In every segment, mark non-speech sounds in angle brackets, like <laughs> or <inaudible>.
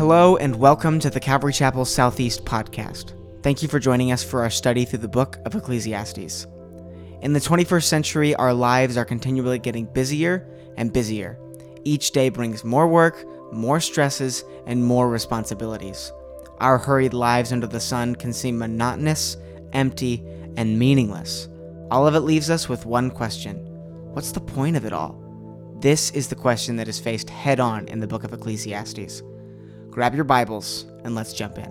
Hello, and welcome to the Calvary Chapel Southeast podcast. Thank you for joining us for our study through the book of Ecclesiastes. In the 21st century, our lives are continually getting busier and busier. Each day brings more work, more stresses, and more responsibilities. Our hurried lives under the sun can seem monotonous, empty, and meaningless. All of it leaves us with one question What's the point of it all? This is the question that is faced head on in the book of Ecclesiastes. Grab your Bibles and let's jump in.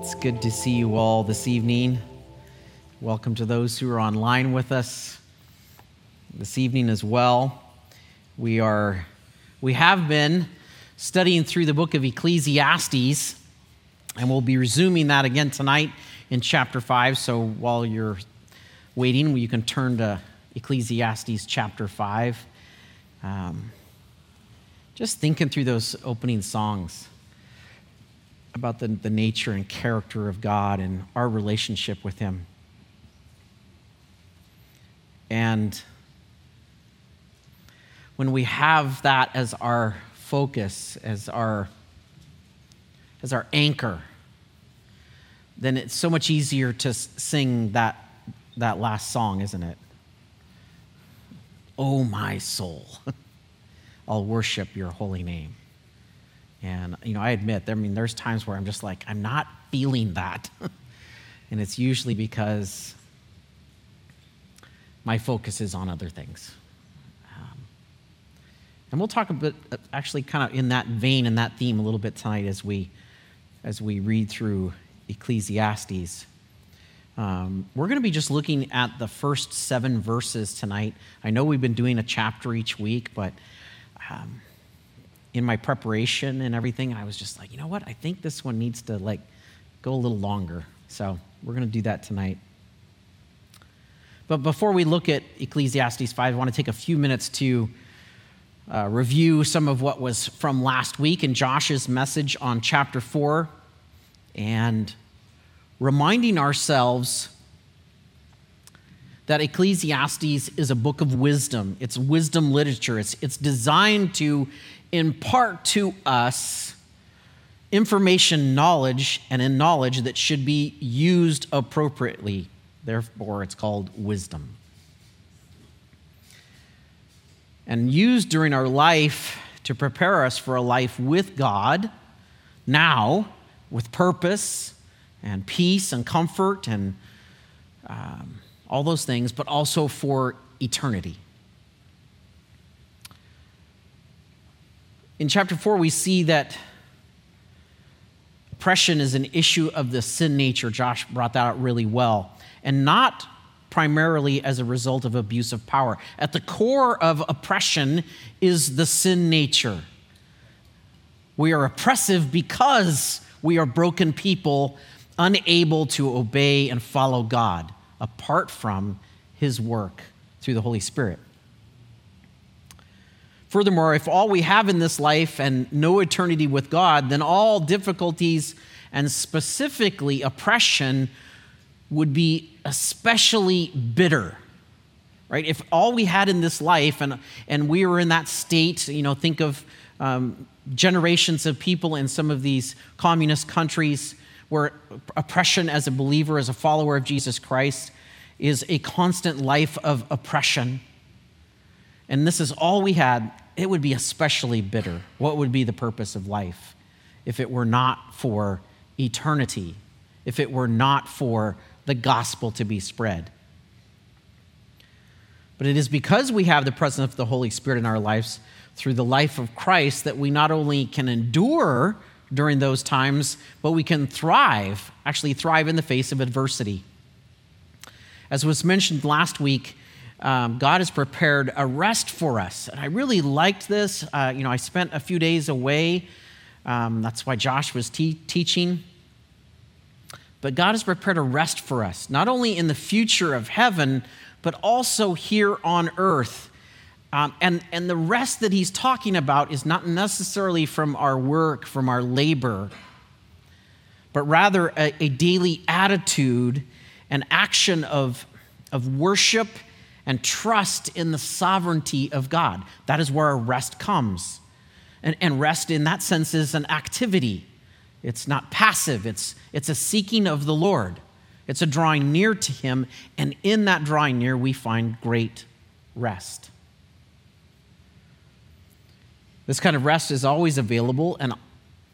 It's good to see you all this evening. Welcome to those who are online with us this evening as well. We are we have been studying through the book of Ecclesiastes and we'll be resuming that again tonight in chapter 5. So while you're waiting, you can turn to Ecclesiastes chapter 5. Um, just thinking through those opening songs about the, the nature and character of God and our relationship with Him. And when we have that as our focus, as our, as our anchor, then it's so much easier to sing that, that last song, isn't it? Oh, my soul, <laughs> I'll worship your holy name. And, you know, I admit, I mean, there's times where I'm just like, I'm not feeling that. <laughs> and it's usually because my focus is on other things. Um, and we'll talk a bit, actually, kind of in that vein and that theme a little bit tonight as we, as we read through Ecclesiastes. Um, we're going to be just looking at the first seven verses tonight. I know we've been doing a chapter each week, but um, in my preparation and everything, I was just like, you know what? I think this one needs to like go a little longer. So we're going to do that tonight. But before we look at Ecclesiastes 5, I want to take a few minutes to uh, review some of what was from last week in Josh's message on chapter 4 and reminding ourselves that Ecclesiastes is a book of wisdom. It's wisdom literature. It's, it's designed to impart to us information, knowledge, and in knowledge that should be used appropriately. Therefore, it's called wisdom. And used during our life to prepare us for a life with God now, with purpose and peace and comfort and um, all those things, but also for eternity. In chapter 4, we see that oppression is an issue of the sin nature. Josh brought that out really well. And not primarily as a result of abuse of power. At the core of oppression is the sin nature. We are oppressive because we are broken people unable to obey and follow God apart from his work through the Holy Spirit. Furthermore, if all we have in this life and no eternity with God, then all difficulties and specifically oppression would be especially bitter. Right? If all we had in this life and, and we were in that state, you know, think of um, generations of people in some of these communist countries where oppression as a believer, as a follower of Jesus Christ, is a constant life of oppression, and this is all we had, it would be especially bitter. What would be the purpose of life if it were not for eternity, if it were not for the gospel to be spread? But it is because we have the presence of the Holy Spirit in our lives through the life of Christ that we not only can endure during those times, but we can thrive, actually thrive in the face of adversity. As was mentioned last week, um, God has prepared a rest for us. And I really liked this. Uh, you know, I spent a few days away. Um, that's why Josh was te- teaching. But God has prepared a rest for us, not only in the future of heaven, but also here on earth. Um, and, and the rest that he's talking about is not necessarily from our work, from our labor, but rather a, a daily attitude an action of, of worship and trust in the sovereignty of God. That is where our rest comes. And, and rest in that sense is an activity. It's not passive, it's, it's a seeking of the Lord. It's a drawing near to Him, and in that drawing near, we find great rest. This kind of rest is always available and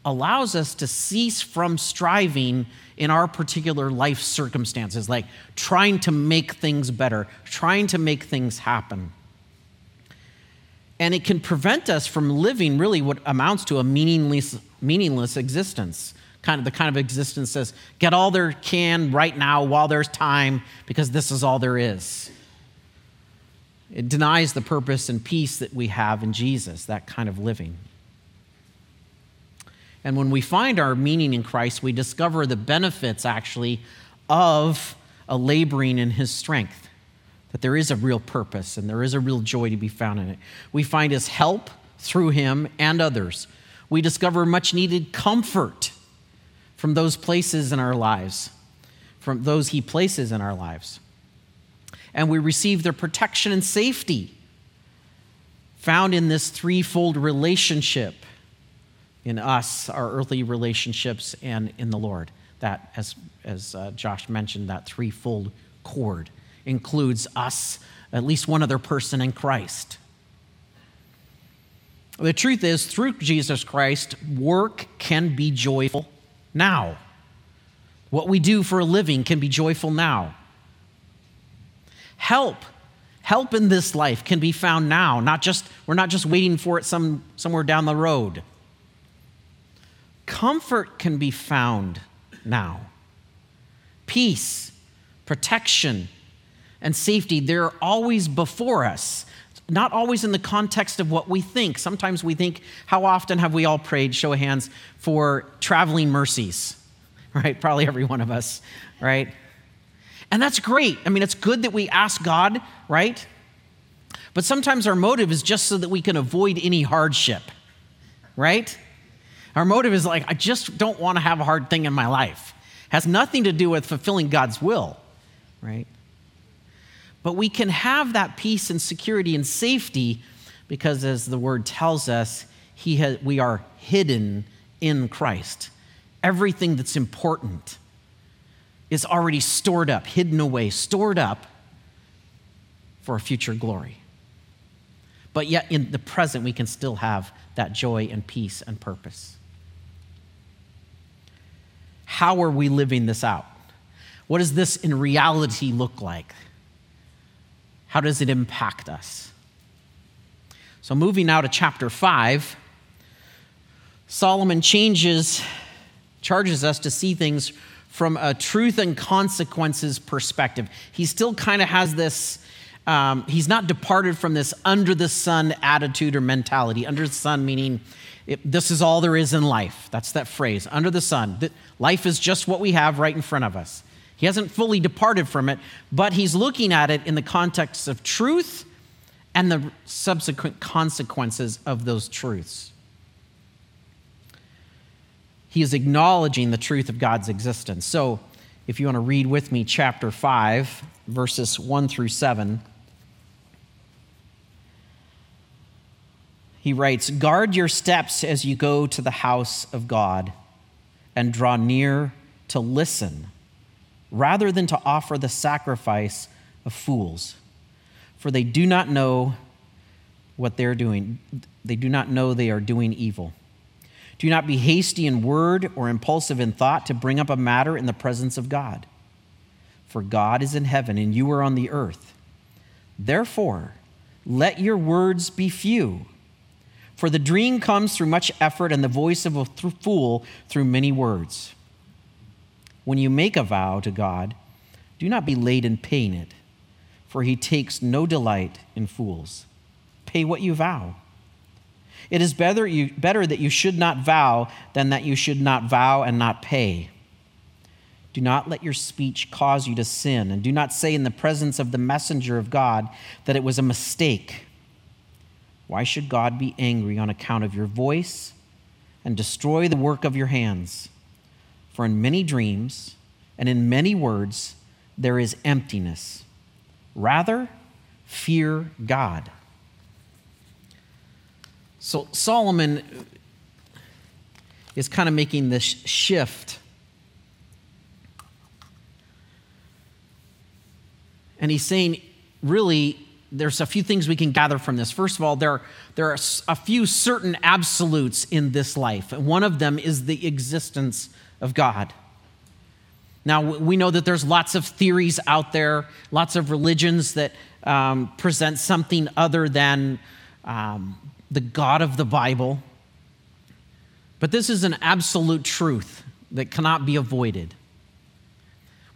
allows us to cease from striving in our particular life circumstances, like trying to make things better, trying to make things happen. And it can prevent us from living really what amounts to a meaningless, meaningless existence. Kind of the kind of existence says, get all there can right now while there's time, because this is all there is. It denies the purpose and peace that we have in Jesus, that kind of living. And when we find our meaning in Christ, we discover the benefits actually of a laboring in his strength, that there is a real purpose and there is a real joy to be found in it. We find his help through him and others. We discover much needed comfort from those places in our lives, from those he places in our lives and we receive their protection and safety found in this threefold relationship in us, our earthly relationships, and in the Lord. That, as, as uh, Josh mentioned, that threefold cord includes us, at least one other person in Christ. The truth is, through Jesus Christ, work can be joyful now. What we do for a living can be joyful now. Help, help in this life can be found now, not just, we're not just waiting for it some, somewhere down the road. Comfort can be found now. Peace, protection, and safety, they're always before us. Not always in the context of what we think. Sometimes we think, how often have we all prayed, show of hands, for traveling mercies? <laughs> Right? Probably every one of us, right? And that's great. I mean, it's good that we ask God, right? But sometimes our motive is just so that we can avoid any hardship, right? Our motive is like, I just don't want to have a hard thing in my life. Has nothing to do with fulfilling God's will, right? But we can have that peace and security and safety because, as the word tells us, he has, we are hidden in Christ. Everything that's important is already stored up, hidden away, stored up for a future glory. But yet, in the present, we can still have that joy and peace and purpose. How are we living this out? What does this in reality look like? How does it impact us? So, moving now to chapter 5, Solomon changes, charges us to see things from a truth and consequences perspective. He still kind of has this, um, he's not departed from this under the sun attitude or mentality. Under the sun meaning it, this is all there is in life. That's that phrase, under the sun. That Life is just what we have right in front of us. He hasn't fully departed from it, but he's looking at it in the context of truth and the subsequent consequences of those truths he is acknowledging the truth of God's existence. So, if you want to read with me chapter 5, verses 1 through 7, he writes Guard your steps as you go to the house of God and draw near to listen, rather than to offer the sacrifice of fools. For they do not know what they're doing, they do not know they are doing evil. Do not be hasty in word or impulsive in thought to bring up a matter in the presence of God. For God is in heaven and you are on the earth. Therefore, let your words be few. For the dream comes through much effort, and the voice of a fool through many words. When you make a vow to God, do not be late in paying it, for he takes no delight in fools. Pay what you vow. It is better, you, better that you should not vow than that you should not vow and not pay. Do not let your speech cause you to sin, and do not say in the presence of the messenger of God that it was a mistake. Why should God be angry on account of your voice and destroy the work of your hands? For in many dreams and in many words there is emptiness. Rather, fear God. So Solomon is kind of making this shift. And he's saying, really, there's a few things we can gather from this. First of all, there, there are a few certain absolutes in this life, and one of them is the existence of God. Now, we know that there's lots of theories out there, lots of religions that um, present something other than um, the God of the Bible. But this is an absolute truth that cannot be avoided.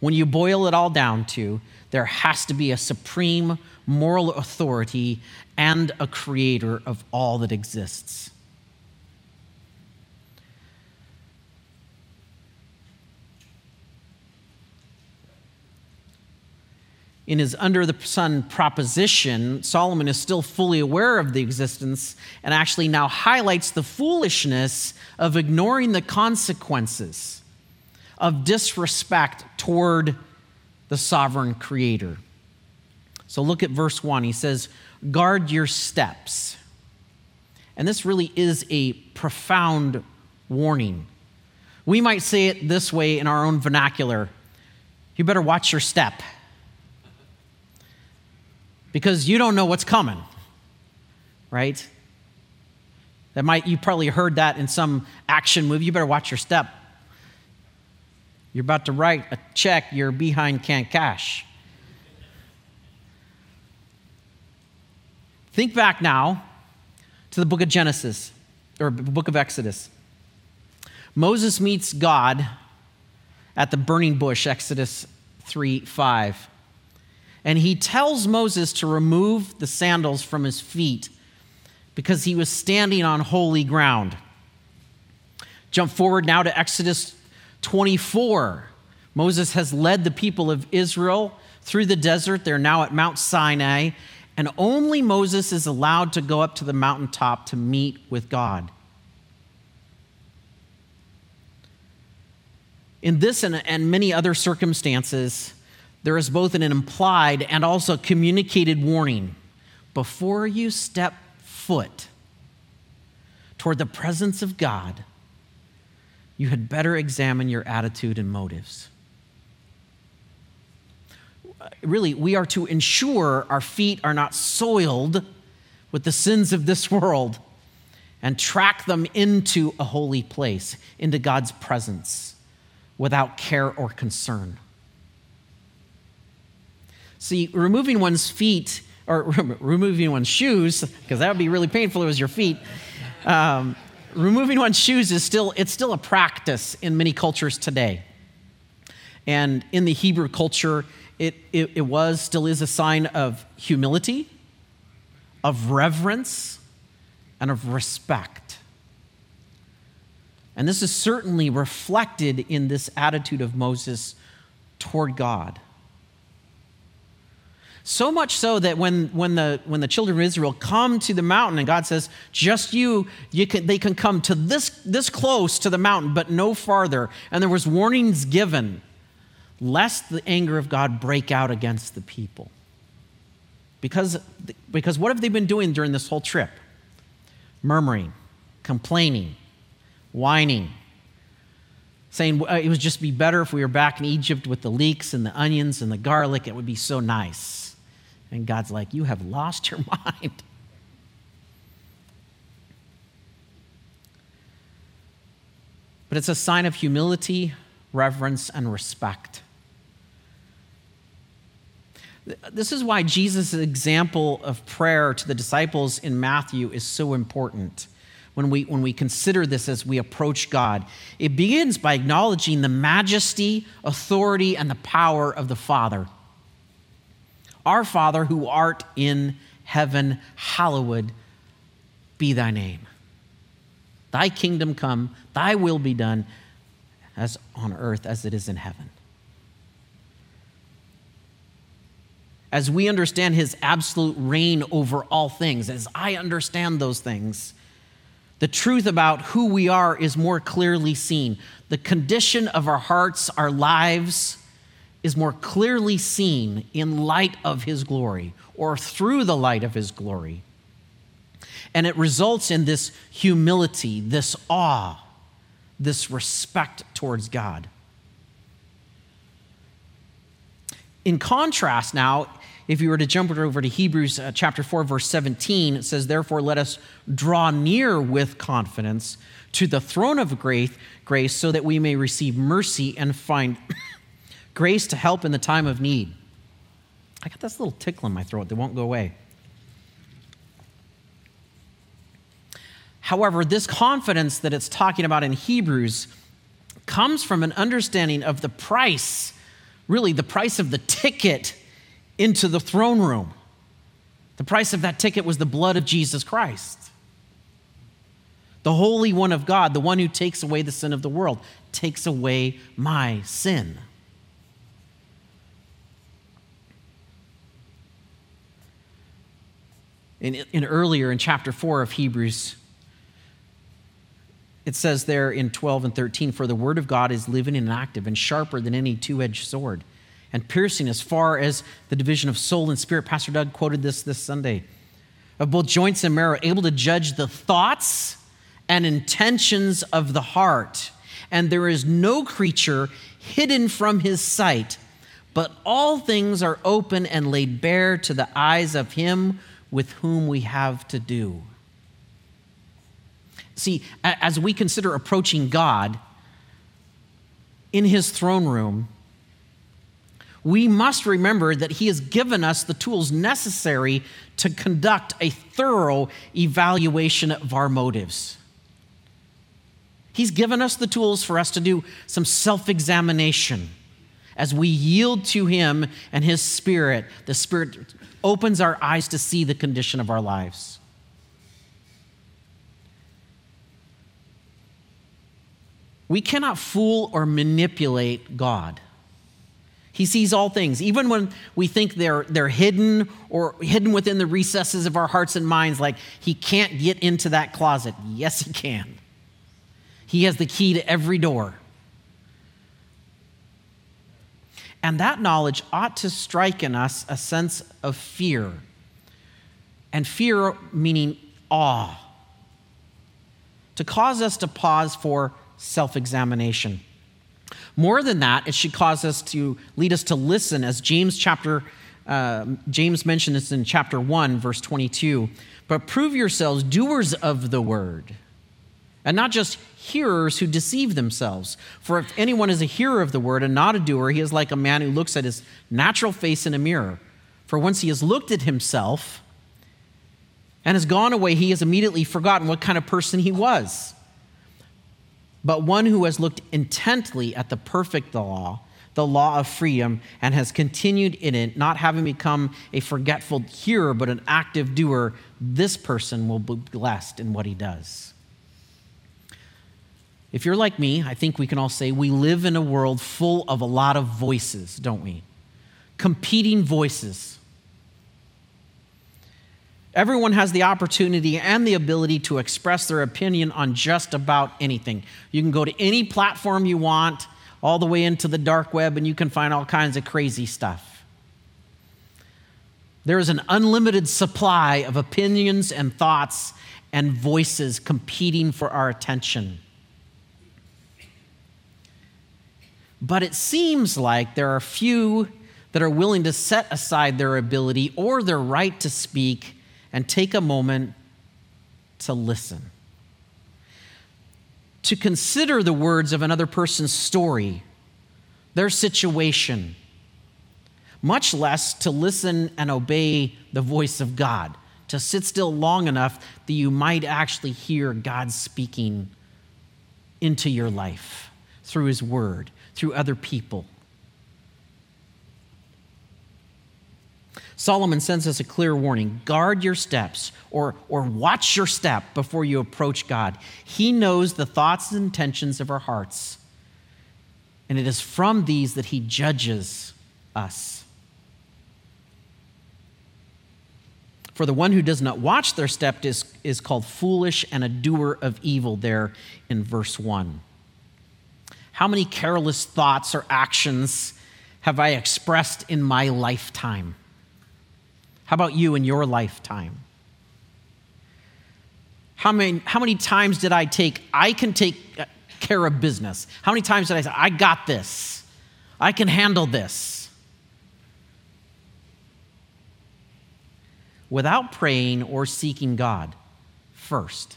When you boil it all down to, there has to be a supreme moral authority and a creator of all that exists. In his under the sun proposition, Solomon is still fully aware of the existence and actually now highlights the foolishness of ignoring the consequences of disrespect toward the sovereign creator. So look at verse 1. He says, Guard your steps. And this really is a profound warning. We might say it this way in our own vernacular you better watch your step because you don't know what's coming, right? That might, you probably heard that in some action movie. You better watch your step. You're about to write a check your behind can't cash. Think back now to the book of Genesis or book of Exodus. Moses meets God at the burning bush, Exodus 3 5 and he tells Moses to remove the sandals from his feet because he was standing on holy ground. Jump forward now to Exodus 24. Moses has led the people of Israel through the desert. They're now at Mount Sinai, and only Moses is allowed to go up to the mountaintop to meet with God. In this and, and many other circumstances, there is both an implied and also communicated warning. Before you step foot toward the presence of God, you had better examine your attitude and motives. Really, we are to ensure our feet are not soiled with the sins of this world and track them into a holy place, into God's presence, without care or concern. See, removing one's feet or <laughs> removing one's shoes, because that would be really painful if it was your feet. Um, removing one's shoes is still it's still a practice in many cultures today. And in the Hebrew culture, it, it, it was, still is a sign of humility, of reverence, and of respect. And this is certainly reflected in this attitude of Moses toward God. So much so that when, when, the, when the children of Israel come to the mountain and God says, just you, you can, they can come to this, this close to the mountain, but no farther. And there was warnings given, lest the anger of God break out against the people. Because, because what have they been doing during this whole trip? Murmuring, complaining, whining, saying it would just be better if we were back in Egypt with the leeks and the onions and the garlic. It would be so nice. And God's like, You have lost your <laughs> mind. But it's a sign of humility, reverence, and respect. This is why Jesus' example of prayer to the disciples in Matthew is so important when we, when we consider this as we approach God. It begins by acknowledging the majesty, authority, and the power of the Father. Our Father who art in heaven, hallowed be thy name. Thy kingdom come, thy will be done as on earth as it is in heaven. As we understand his absolute reign over all things, as I understand those things, the truth about who we are is more clearly seen. The condition of our hearts, our lives, is more clearly seen in light of his glory or through the light of his glory. And it results in this humility, this awe, this respect towards God. In contrast, now, if you were to jump over to Hebrews uh, chapter 4, verse 17, it says, Therefore, let us draw near with confidence to the throne of grace, grace so that we may receive mercy and find grace to help in the time of need. I got this little tickle in my throat that won't go away. However, this confidence that it's talking about in Hebrews comes from an understanding of the price, really, the price of the ticket into the throne room. The price of that ticket was the blood of Jesus Christ. The Holy One of God, the one who takes away the sin of the world, takes away my sin. In, in earlier in chapter 4 of Hebrews, it says there in 12 and 13 For the word of God is living and active and sharper than any two edged sword, and piercing as far as the division of soul and spirit. Pastor Doug quoted this this Sunday of both joints and marrow, able to judge the thoughts and intentions of the heart. And there is no creature hidden from his sight, but all things are open and laid bare to the eyes of him with whom we have to do. See, as we consider approaching God in his throne room, we must remember that he has given us the tools necessary to conduct a thorough evaluation of our motives. He's given us the tools for us to do some self examination. As we yield to Him and His Spirit, the Spirit opens our eyes to see the condition of our lives. We cannot fool or manipulate God. He sees all things, even when we think they're, they're hidden or hidden within the recesses of our hearts and minds, like He can't get into that closet. Yes, He can. He has the key to every door. And that knowledge ought to strike in us a sense of fear. And fear meaning awe. To cause us to pause for self examination. More than that, it should cause us to lead us to listen, as James chapter uh, James mentioned this in chapter 1, verse 22. But prove yourselves doers of the word, and not just hearers who deceive themselves. For if anyone is a hearer of the word and not a doer, he is like a man who looks at his natural face in a mirror. For once he has looked at himself and has gone away, he has immediately forgotten what kind of person he was. But one who has looked intently at the perfect law, the law of freedom, and has continued in it, not having become a forgetful hearer, but an active doer, this person will be blessed in what he does. If you're like me, I think we can all say we live in a world full of a lot of voices, don't we? Competing voices. Everyone has the opportunity and the ability to express their opinion on just about anything. You can go to any platform you want, all the way into the dark web, and you can find all kinds of crazy stuff. There is an unlimited supply of opinions and thoughts and voices competing for our attention. But it seems like there are few that are willing to set aside their ability or their right to speak and take a moment to listen. To consider the words of another person's story, their situation, much less to listen and obey the voice of God, to sit still long enough that you might actually hear God speaking into your life through His Word through other people. Solomon sends us a clear warning guard your steps or, or watch your step before you approach God. He knows the thoughts and intentions of our hearts, and it is from these that He judges us. For the one who does not watch their step is, is called foolish and a doer of evil, there in verse 1. How many careless thoughts or actions have I expressed in my lifetime? How about you in your lifetime? How many, how many times did I take, I can take uh, care of business? How many times did I say, I got this? I can handle this? Without praying or seeking God first.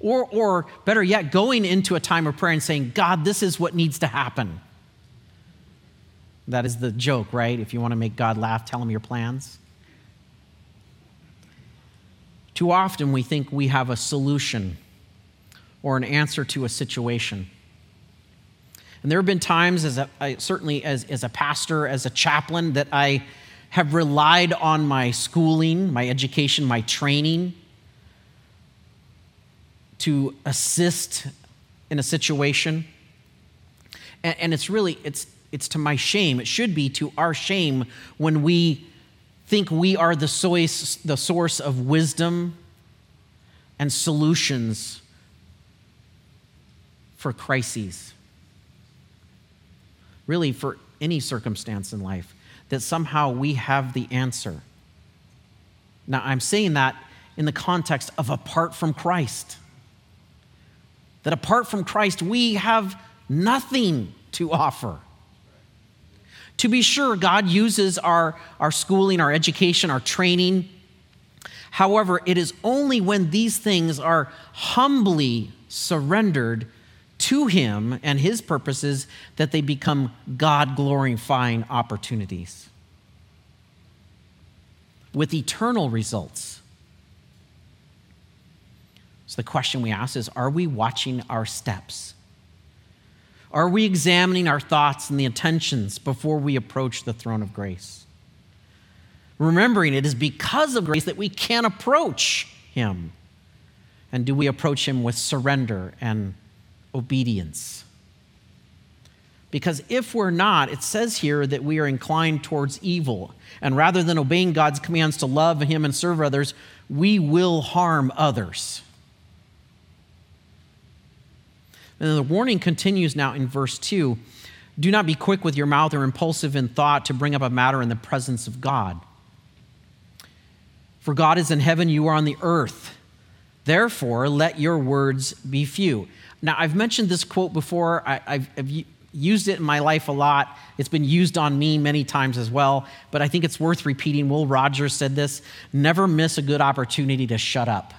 Or, or better yet, going into a time of prayer and saying, God, this is what needs to happen. That is the joke, right? If you want to make God laugh, tell him your plans. Too often we think we have a solution or an answer to a situation. And there have been times, as a, I, certainly as, as a pastor, as a chaplain, that I have relied on my schooling, my education, my training to assist in a situation. And, and it's really, it's, it's to my shame. It should be to our shame when we think we are the source, the source of wisdom and solutions for crises. Really, for any circumstance in life, that somehow we have the answer. Now, I'm saying that in the context of apart from Christ that apart from Christ, we have nothing to offer. To be sure, God uses our, our schooling, our education, our training. However, it is only when these things are humbly surrendered to Him and His purposes that they become God glorifying opportunities with eternal results. So the question we ask is Are we watching our steps? Are we examining our thoughts and the intentions before we approach the throne of grace? Remembering it is because of grace that we can approach Him. And do we approach Him with surrender and obedience? Because if we're not, it says here that we are inclined towards evil. And rather than obeying God's commands to love Him and serve others, we will harm others. And the warning continues now in verse 2 Do not be quick with your mouth or impulsive in thought to bring up a matter in the presence of God. For God is in heaven, you are on the earth. Therefore, let your words be few. Now, I've mentioned this quote before. I, have used it in my life a lot. It's been used on me many times as well, but I think it's worth repeating. Will Rogers said this never miss a good opportunity to shut up.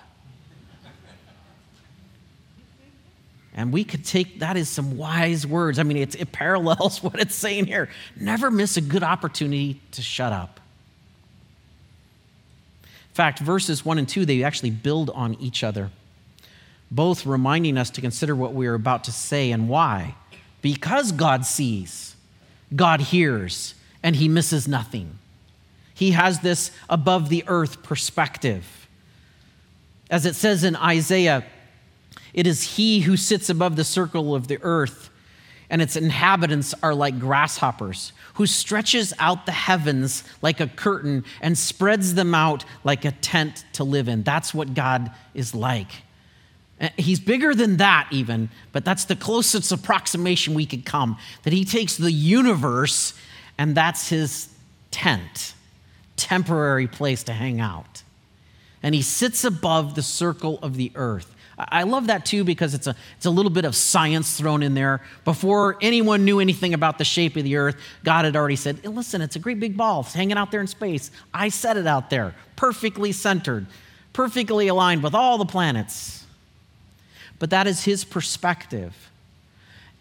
And we could take that as some wise words. I mean, it parallels <laughs> what it's saying here. Never miss a good opportunity to shut up. In fact, verses 1 and 2, they actually build on each other, both reminding us to consider what we are about to say and why. Because God sees, God hears, and He misses nothing. He has this above the earth perspective. As it says in Isaiah it is he who sits above the circle of the earth, and its inhabitants are like grasshoppers, who stretches out the heavens like a curtain and spreads them out like a tent to live in. That's what God is like. Uh, he's bigger than that, even, but that's the closest approximation we could come. That he takes the universe and that's his tent, temporary place to hang out. And he sits above the circle of the earth. I love that too because it's a, it's a little bit of science thrown in there. Before anyone knew anything about the shape of the earth, God had already said, Listen, it's a great big ball it's hanging out there in space. I set it out there, perfectly centered, perfectly aligned with all the planets. But that is his perspective.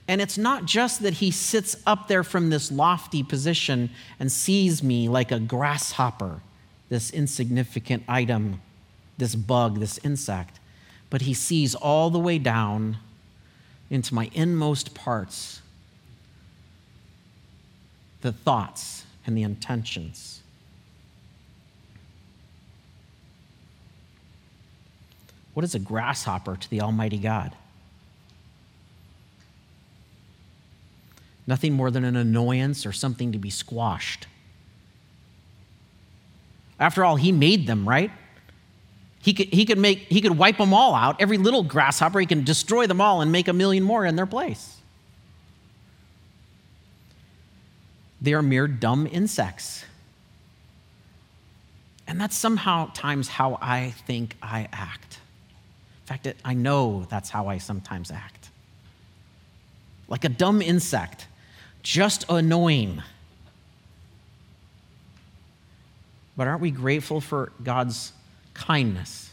And it's not just that he sits up there from this lofty position and sees me like a grasshopper, this insignificant item, this bug, this insect but he sees all the way down into my inmost parts the thoughts and the intentions. What is a grasshopper to the Almighty God? Nothing more than an annoyance or something to be squashed. After all, He made them, right? He could, he could make he could wipe them all out. Every little grasshopper, he can destroy them all and make a million more in their place. They are mere dumb insects. And that's somehow times how I think I act. In fact, it, I know that's how I sometimes act. Like a dumb insect, just annoying. But aren't we grateful for God's kindness?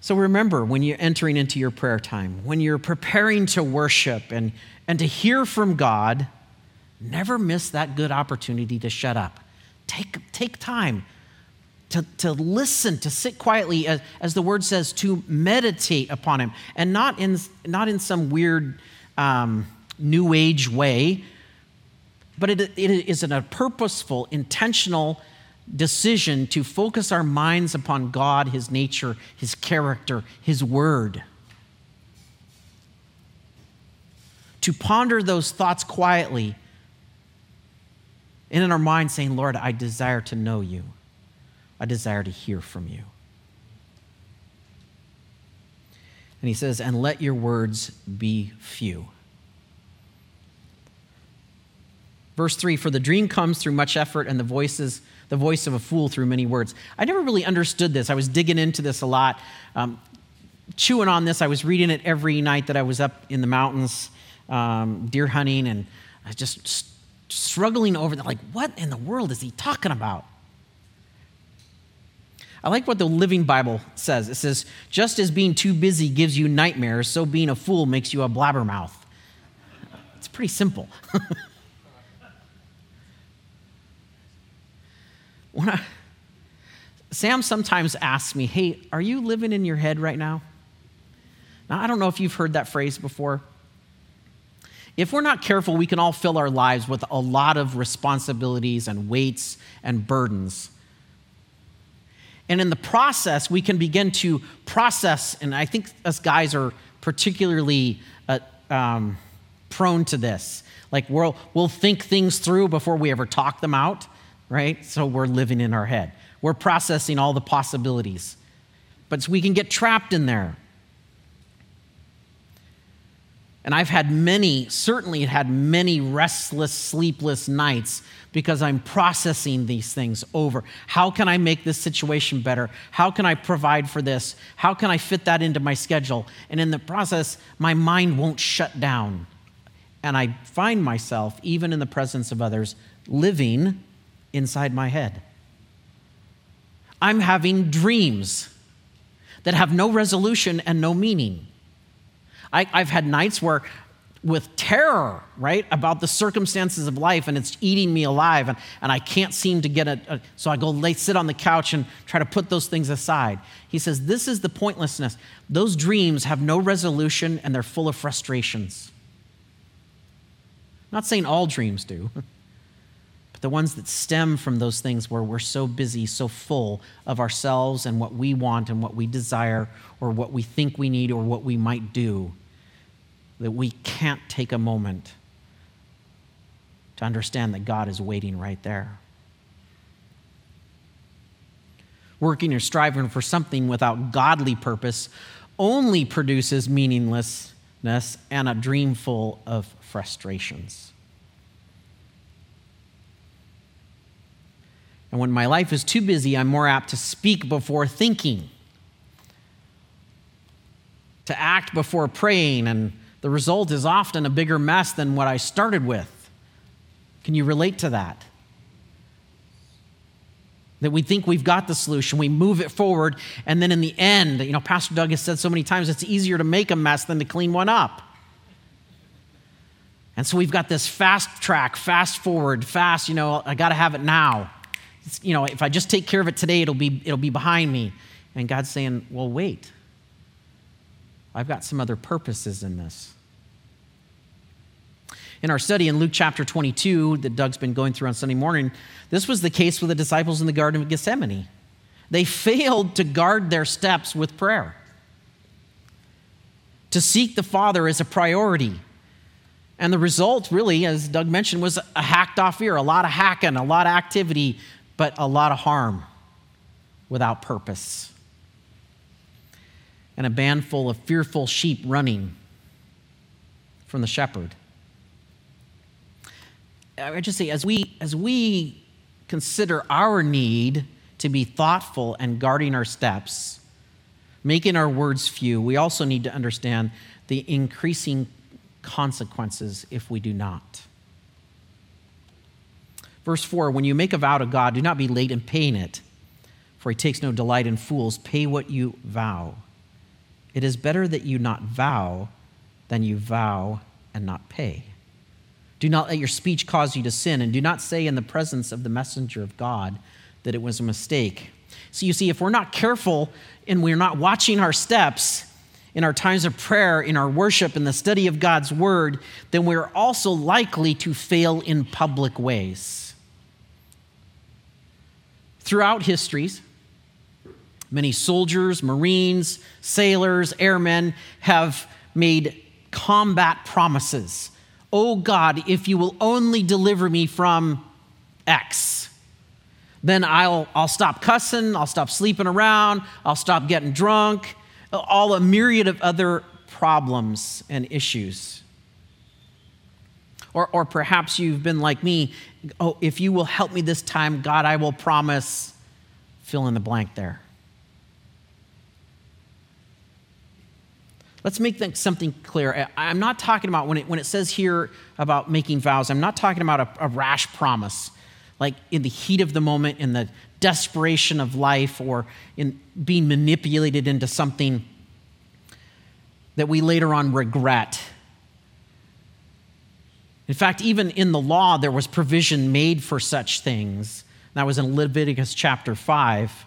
So remember when you're entering into your prayer time, when you're preparing to worship and, and to hear from God, never miss that good opportunity to shut up. Take, take time to, to listen, to sit quietly, as, as the word says, to meditate upon Him, and not in, not in some weird um, new age way, but it, it is a purposeful, intentional decision to focus our minds upon God, His nature, His character, His word. To ponder those thoughts quietly and in our mind saying, Lord, I desire to know you. I desire to hear from you. And he says, and let your words be few. Verse 3 For the dream comes through much effort, and the voices the voice of a fool through many words. I never really understood this. I was digging into this a lot, um, chewing on this. I was reading it every night that I was up in the mountains, um, deer hunting, and I was just struggling over that. Like, what in the world is he talking about? I like what the Living Bible says. It says, just as being too busy gives you nightmares, so being a fool makes you a blabbermouth. It's pretty simple. <laughs> when I, Sam sometimes asks me, Hey, are you living in your head right now? Now, I don't know if you've heard that phrase before. If we're not careful, we can all fill our lives with a lot of responsibilities and weights and burdens. And in the process, we can begin to process, and I think us guys are particularly uh, um, prone to this. Like, we'll, we'll think things through before we ever talk them out right? So we're living in our head. We're processing all the possibilities. But we can get trapped in there. And I've had many, certainly had many restless, sleepless nights because I'm processing these things over. How can I make this situation better? How can I provide for this? How can I fit that into my schedule? And in the process, my mind won't shut down. And I find myself, even in the presence of others, living inside my head. I'm having dreams that have no resolution and no meaning. I, have had nights where, with terror, right, about the circumstances of life and it's eating me alive and, and I can't seem to get it. So I go lay, sit on the couch and try to put those things aside. He says, This is the pointlessness. Those dreams have no resolution and they're full of frustrations. I'm not saying all dreams do. <laughs> the ones that stem from those things where we're so busy, so full of ourselves and what we want and what we desire or what we think we need or what we might do, that we can't take a moment to understand that God is waiting right there. Working or striving for something without godly purpose only produces meaninglessness and a dream full of frustrations. And when my life is too busy, I'm more apt to speak before thinking, to act before praying, and the result is often a bigger mess than what I started with. Can you relate to that? That we think we've got the solution, we move it forward, and then in the end, you know, Pastor Doug has said so many times it's easier to make a mess than to clean one up. And so we've got this fast track, fast forward, fast, you know, I got to have it now you know, if I just take care of it today, it'll be, it'll be behind me. And God's saying, well, wait. I've got some other purposes in this. In our study in Luke chapter 22 that Doug's been going through on Sunday morning, this was the case with the disciples in the Garden of Gethsemane. They <laughs> failed to guard their steps with prayer. To seek the Father is a priority. And the result, really, as Doug mentioned, was a hacked off ear, a lot of hacking, a lot of activity, but a lot of harm without purpose. And a band full of fearful sheep running from the shepherd. I just say, as we, as we consider our need to be thoughtful and guarding our steps, making our words few, we also need to understand the increasing consequences if we do not. Verse 4 When you make a vow to God, do not be late in paying it, for he takes no delight in fools. Pay what you vow. It is better that you not vow than you vow and not pay. Do not let your speech cause you to sin, and do not say in the presence of the messenger of God that it was a mistake. So you see, if we're not careful and we're not watching our steps in our times of prayer, in our worship, in the study of God's word, then we're also likely to fail in public ways. Throughout histories, many soldiers, Marines, sailors, airmen have made combat promises. Oh God, if you will only deliver me from X, then I'll, I'll stop cussing, I'll stop sleeping around, I'll stop getting drunk, all a myriad of other problems and issues. Or, or perhaps you've been like me, oh, if you will help me this time, God, I will promise, fill in the blank there. Let's make something clear. I'm not talking about when it, when it says here about making vows, I'm not talking about a, a rash promise, like in the heat of the moment, in the desperation of life, or in being manipulated into something that we later on regret. In fact, even in the law, there was provision made for such things. That was in Leviticus chapter 5.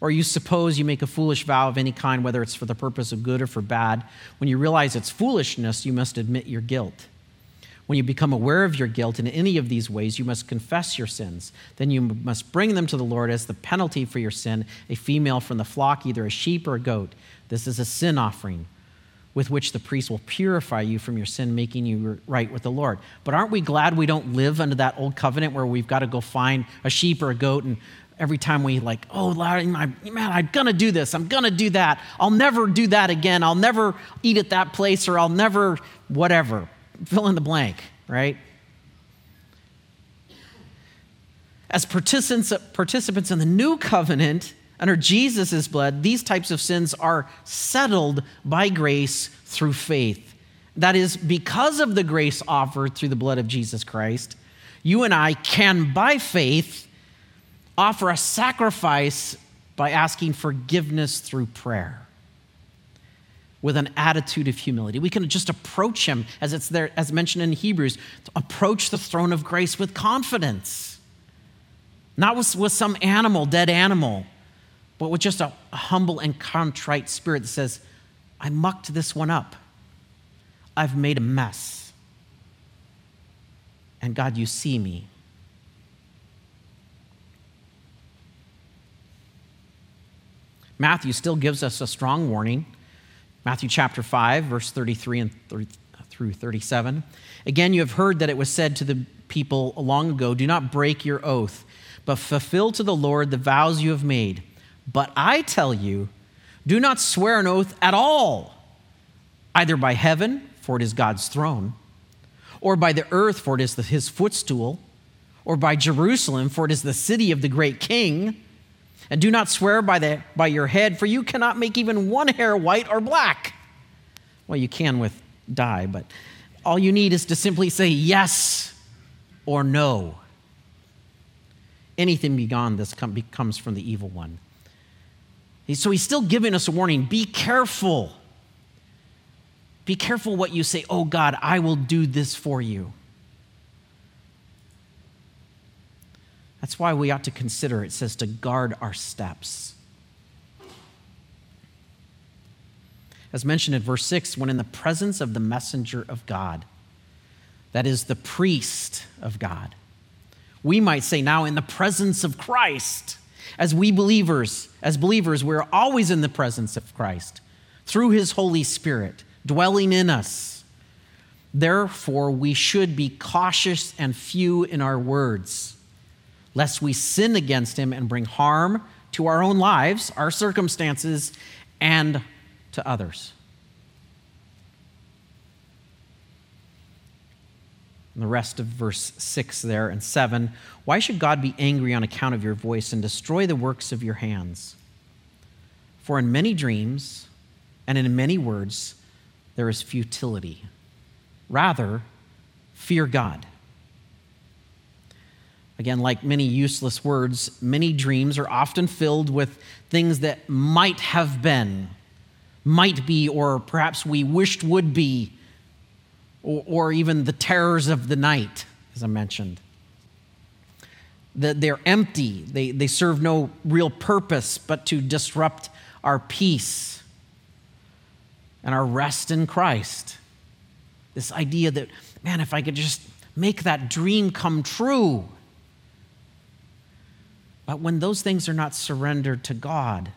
Or you suppose you make a foolish vow of any kind, whether it's for the purpose of good or for bad. When you realize it's foolishness, you must admit your guilt. When you become aware of your guilt in any of these ways, you must confess your sins. Then you must bring them to the Lord as the penalty for your sin a female from the flock, either a sheep or a goat. This is a sin offering with which the priest will purify you from your sin, making you right with the Lord. But aren't we glad we don't live under that old covenant where we've got to go find a sheep or a goat and every time we like, oh, man, I'm gonna do this, I'm gonna do that. I'll never do that again. I'll never eat at that place, or I'll never whatever. Fill in the blank, right? As participants, participants in the new covenant under Jesus' blood, these types of sins are settled by grace through faith. That is, because of the grace offered through the blood of Jesus Christ, you and I can, by faith, offer a sacrifice by asking forgiveness through prayer with an attitude of humility. We can just approach him as it's there as mentioned in Hebrews, approach the throne of grace with confidence. Not with, with some animal, dead animal, but with just a, humble and contrite spirit that says, I mucked this one up. I've made a mess. And God, you see me. Matthew still gives us a strong warning. Matthew chapter 5, verse 33 and 30, through 37. Again, you have heard that it was said to the people long ago, Do not break your oath, but fulfill to the Lord the vows you have made. But I tell you, do not swear an oath at all, either by heaven, for it is God's throne, or by the earth, for it is his footstool, or by Jerusalem, for it is the city of the great king and do not swear by, the, by your head, for you cannot make even one hair white or black. Well, you can with dye, but all you need is to simply say yes or no. Anything beyond this comes from the evil one. So he's still giving us a warning be careful. Be careful what you say. Oh, God, I will do this for you. That's why we ought to consider, it says, to guard our steps. As mentioned in verse 6, when in the presence of the messenger of God, that is the priest of God, we might say now in the presence of Christ. As we believers, as believers, we're always in the presence of Christ through his Holy Spirit dwelling in us. Therefore, we should be cautious and few in our words lest we sin against him and bring harm to our own lives, our circumstances, and to others. The rest of verse 6 there and 7. Why should God be angry on account of your voice and destroy the works of your hands? For in many dreams and in many words there is futility. Rather, fear God. Again, like many useless words, many dreams are often filled with things that might have been, might be, or perhaps we wished would be, or, or even the terrors of the night, as I mentioned. That they're empty, they, they serve no real purpose but to disrupt our peace and our rest in Christ. This idea that, man, if I could just make that dream come true. But when those things are not surrendered to God,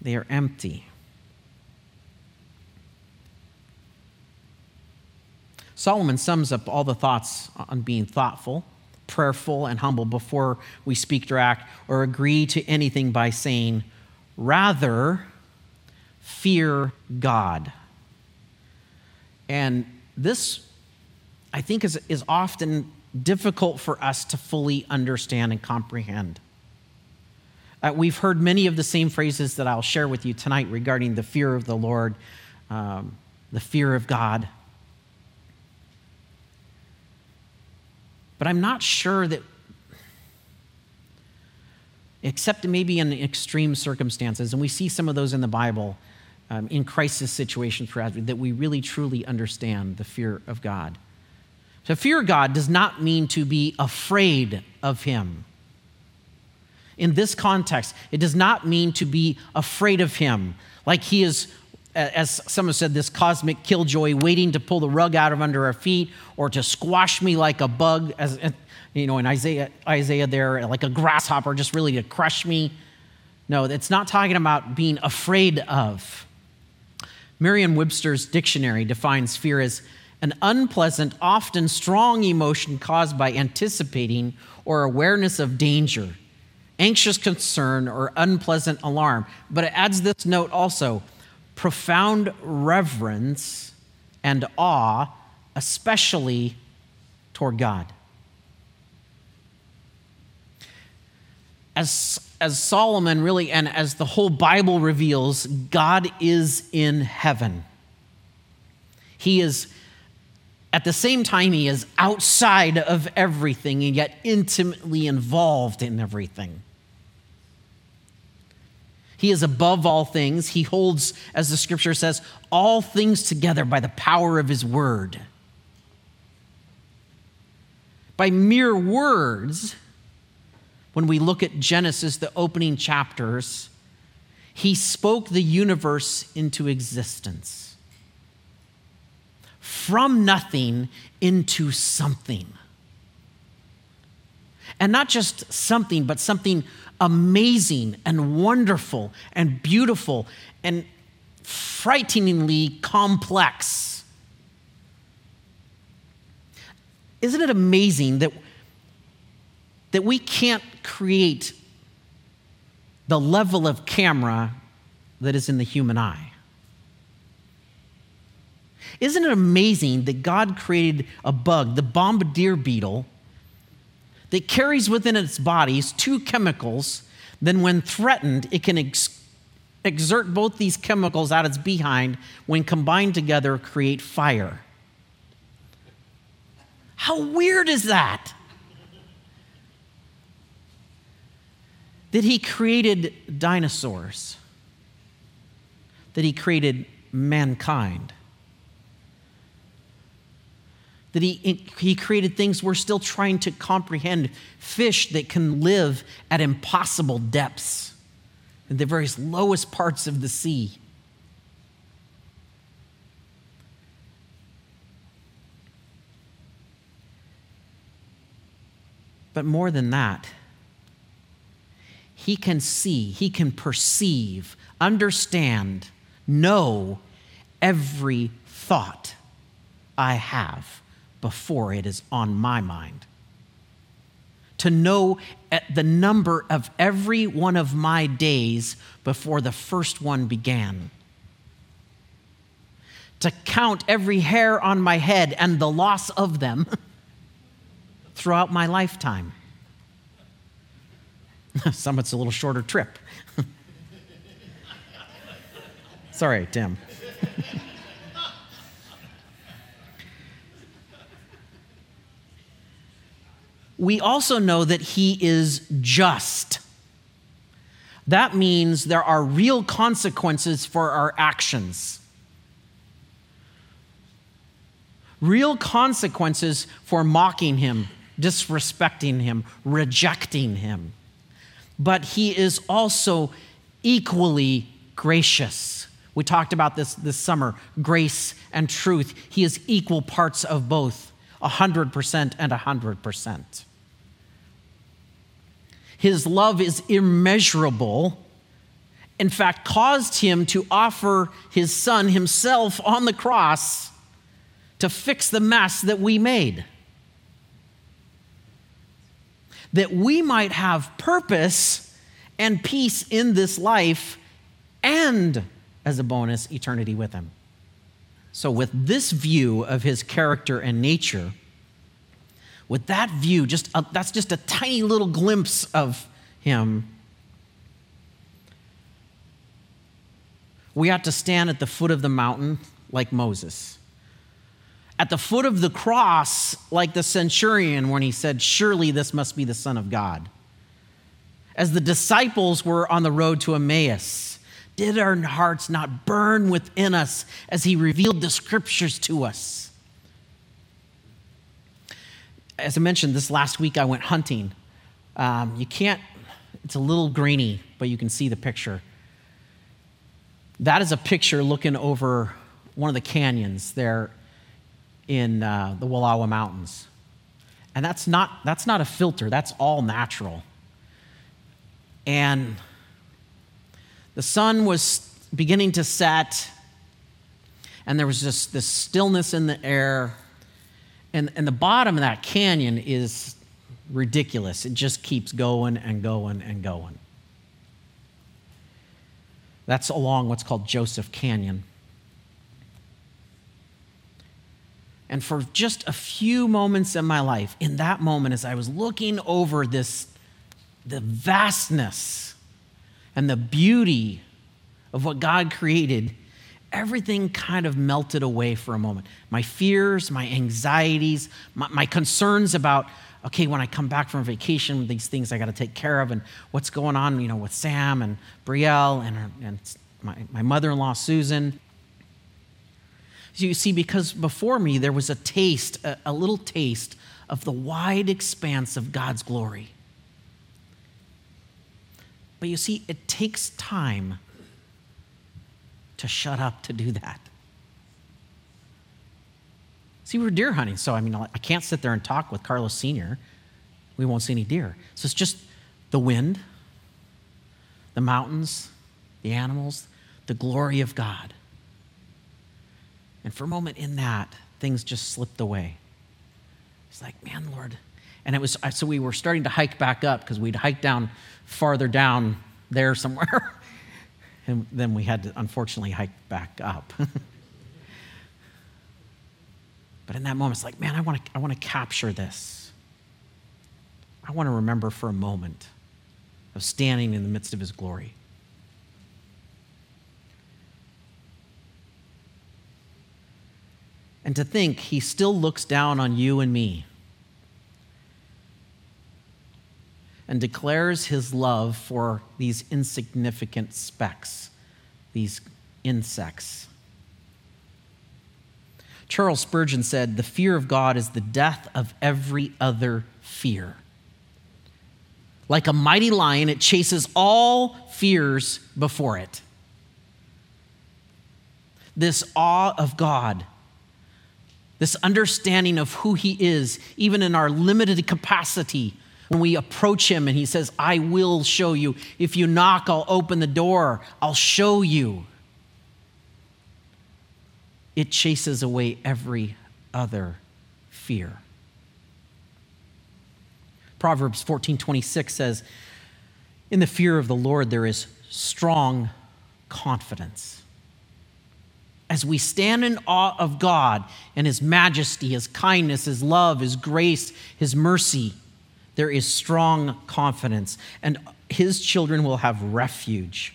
they are empty. Solomon sums up all the thoughts on being thoughtful, prayerful, and humble before we speak or act or agree to anything by saying, rather, fear God. And this, I think, is, is often difficult for us to fully understand and comprehend. Uh, we've heard many of the same phrases that I'll share with you tonight regarding the fear of the Lord, um, the fear of God. But I'm not sure that, except maybe in extreme circumstances, and we see some of those in the Bible, um, in crisis situations, perhaps, that we really truly understand the fear of God. To fear God does not mean to be afraid of Him. In this context, it does not mean to be afraid of Him, like He is as someone said, this cosmic killjoy waiting to pull the rug out of under our feet or to squash me like a bug, as you know, in Isaiah, Isaiah there, like a grasshopper, just really to crush me. No, it's not talking about being afraid of. Merriam Webster's dictionary defines fear as an unpleasant, often strong emotion caused by anticipating or awareness of danger, anxious concern, or unpleasant alarm. But it adds this note also profound reverence and awe, especially toward God. As, as Solomon really, and as the whole Bible reveals, God is in heaven. He is, at the same time, he is outside of everything and yet intimately involved in everything. He is above all things. He holds, as the scripture says, all things together by the power of his word. By mere words, when we look at Genesis, the opening chapters, he spoke the universe into existence. From nothing into something. And not just something, but something amazing and wonderful and beautiful and frighteningly complex. Isn't it amazing that, that we can't create the level of camera that is in the human eye? Isn't it amazing that God created a bug, the bombardier beetle, that carries within its bodies two chemicals, then when threatened, it can ex- exert both these chemicals out its behind, when combined together, create fire. How weird is that? That he created dinosaurs, that he created mankind that he, he created things we're still trying to comprehend fish that can live at impossible depths in the very lowest parts of the sea. But more than that, he can see, he can perceive, understand, know every thought I have before it is on my mind. To know the number of every one of my days before the first one began. to count every hair on my head and the loss of them <laughs> throughout my lifetime. <laughs> Some it's a little shorter trip. <laughs> Sorry, Tim. We also know that he is just. That means there are real consequences for our actions. Real consequences for mocking him, disrespecting him, rejecting him. But he is also equally gracious. We talked about this this summer grace and truth. He is equal parts of both, 100% and 100%. His love is immeasurable. In fact, caused him to offer his son himself on the cross to fix the mess that we made. That we might have purpose and peace in this life and, as a bonus, eternity with him. So, with this view of his character and nature, with that view, just a, that's just a tiny little glimpse of him. We ought to stand at the foot of the mountain like Moses. At the foot of the cross, like the centurion when he said, Surely this must be the Son of God. As the disciples were on the road to Emmaus, did our hearts not burn within us as he revealed the scriptures to us? as I mentioned, this last week I went hunting. Um, you can't, it's a little grainy, but you can see the picture. That is a picture looking over one of the canyons there in uh, the Wallowa Mountains. And that's not, that's not a filter, that's all natural. And the sun was beginning to set, and there was just this stillness in the air and, and the bottom of that canyon is ridiculous. It just keeps going and going and going. That's along what's called Joseph Canyon. And for just a few moments in my life, in that moment, as I was looking over this, the vastness and the beauty of what God created, everything kind of melted away for a moment. My fears, my anxieties, my, my concerns about, okay, when I come back from vacation, these things I got to take care of, and what's going on, you know, with Sam and Brielle and, her, and my, my mother in law, Susan. So you see, because before me there was a taste, a, a little taste of the wide expanse of God's glory. But you see, it takes time to shut up to do that. See, we're deer hunting, so I mean, I can't sit there and talk with Carlos Sr. We won't see any deer. So it's just the wind, the mountains, the animals, the glory of God. And for a moment in that, things just slipped away. It's like, man, Lord. And it was, so we were starting to hike back up because we'd hiked down farther down there somewhere. <laughs> And then we had to unfortunately hike back up. <laughs> but in that moment, it's like, man, I want to I want to capture this. I want to remember for a moment of standing in the midst of his glory. And to think he still looks down on you and me and declares his love for these insignificant specks, these insects. Charles Spurgeon said, The fear of God is the death of every other fear. Like a mighty lion, it chases all fears before it. This awe of God, this understanding of who He is, even in our limited capacity when we approach him and he says, I will show you. If you knock, I'll open the door, I'll show you. It chases away every other fear. Proverbs 14:26 says, "In the fear of the Lord there is strong confidence." as we stand in awe of God and His majesty, His kindness, His love, His grace, His mercy, there is strong confidence, and His children will have refuge.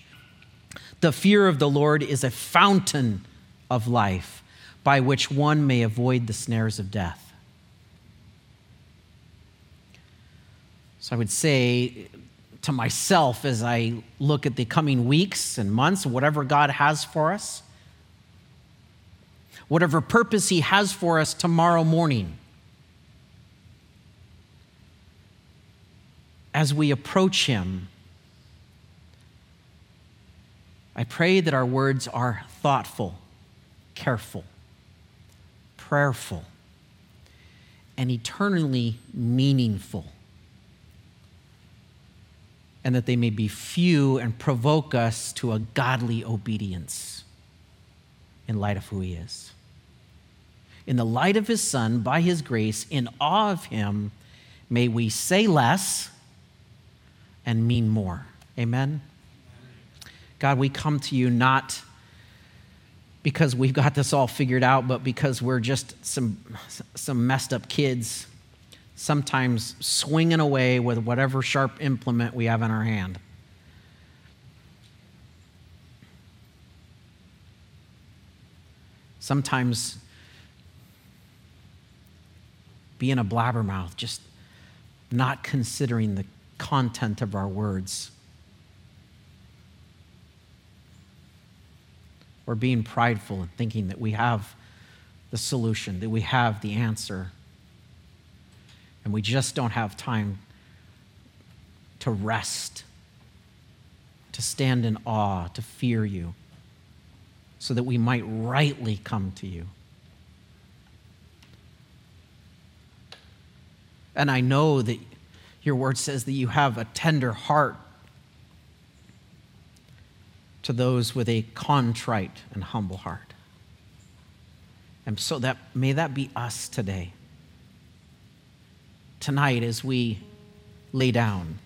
The fear of the Lord is a fountain of life by which one may avoid the snares of death. So I would say to myself as I look at the coming weeks and months, whatever God has for us, whatever purpose He has for us tomorrow morning. As we approach Him, I pray that our words are thoughtful, careful, prayerful, and eternally meaningful. And that they may be few and provoke us to a godly obedience in light of who He is in the light of his Son, by his grace, in awe of him, may we say less and mean more. Amen. God, we come to you not because we've got this all figured out, but because we're just some, some messed up kids, sometimes swinging away with whatever sharp implement we have in our hand. Sometimes being a blabbermouth, just not considering the content of our words. Or being prideful and thinking that we have the solution, that we have the answer. And we just don't have time to rest, to stand in awe, to fear you, so that we might rightly come to you. And I know that your word says that you have a tender heart to those with a contrite and humble heart. And so that may that be us today. Tonight as we lay down.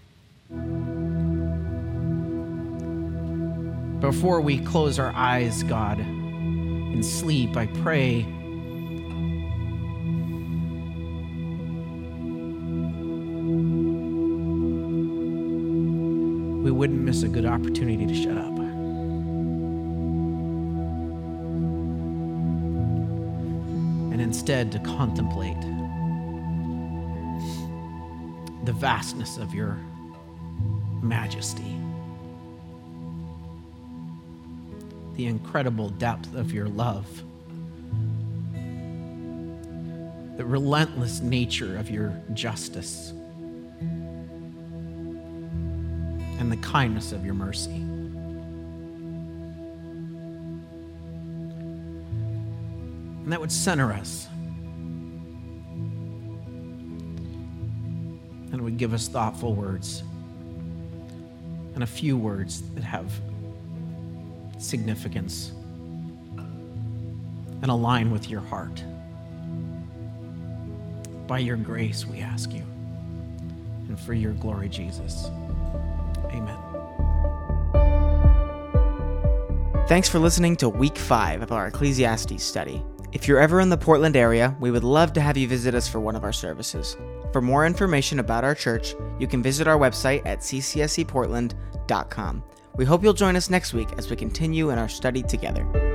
Before we close our eyes, God, in sleep, I pray we wouldn't miss a good opportunity to shut up. And instead to contemplate the vastness of your majesty, the incredible depth of your love, the relentless nature of your justice. And the kindness of your mercy. And that would center us. And would give us thoughtful words and a few words that have significance and align with your heart. By your grace, we ask you, and for your glory, Jesus. Amen. Thanks for listening to week five of our Ecclesiastes study. If you're ever in the Portland area, we would love to have you visit us for one of our services. For more information about our church, you can visit our website at ccseportland.com. We hope you'll join us next week as we continue in our study together.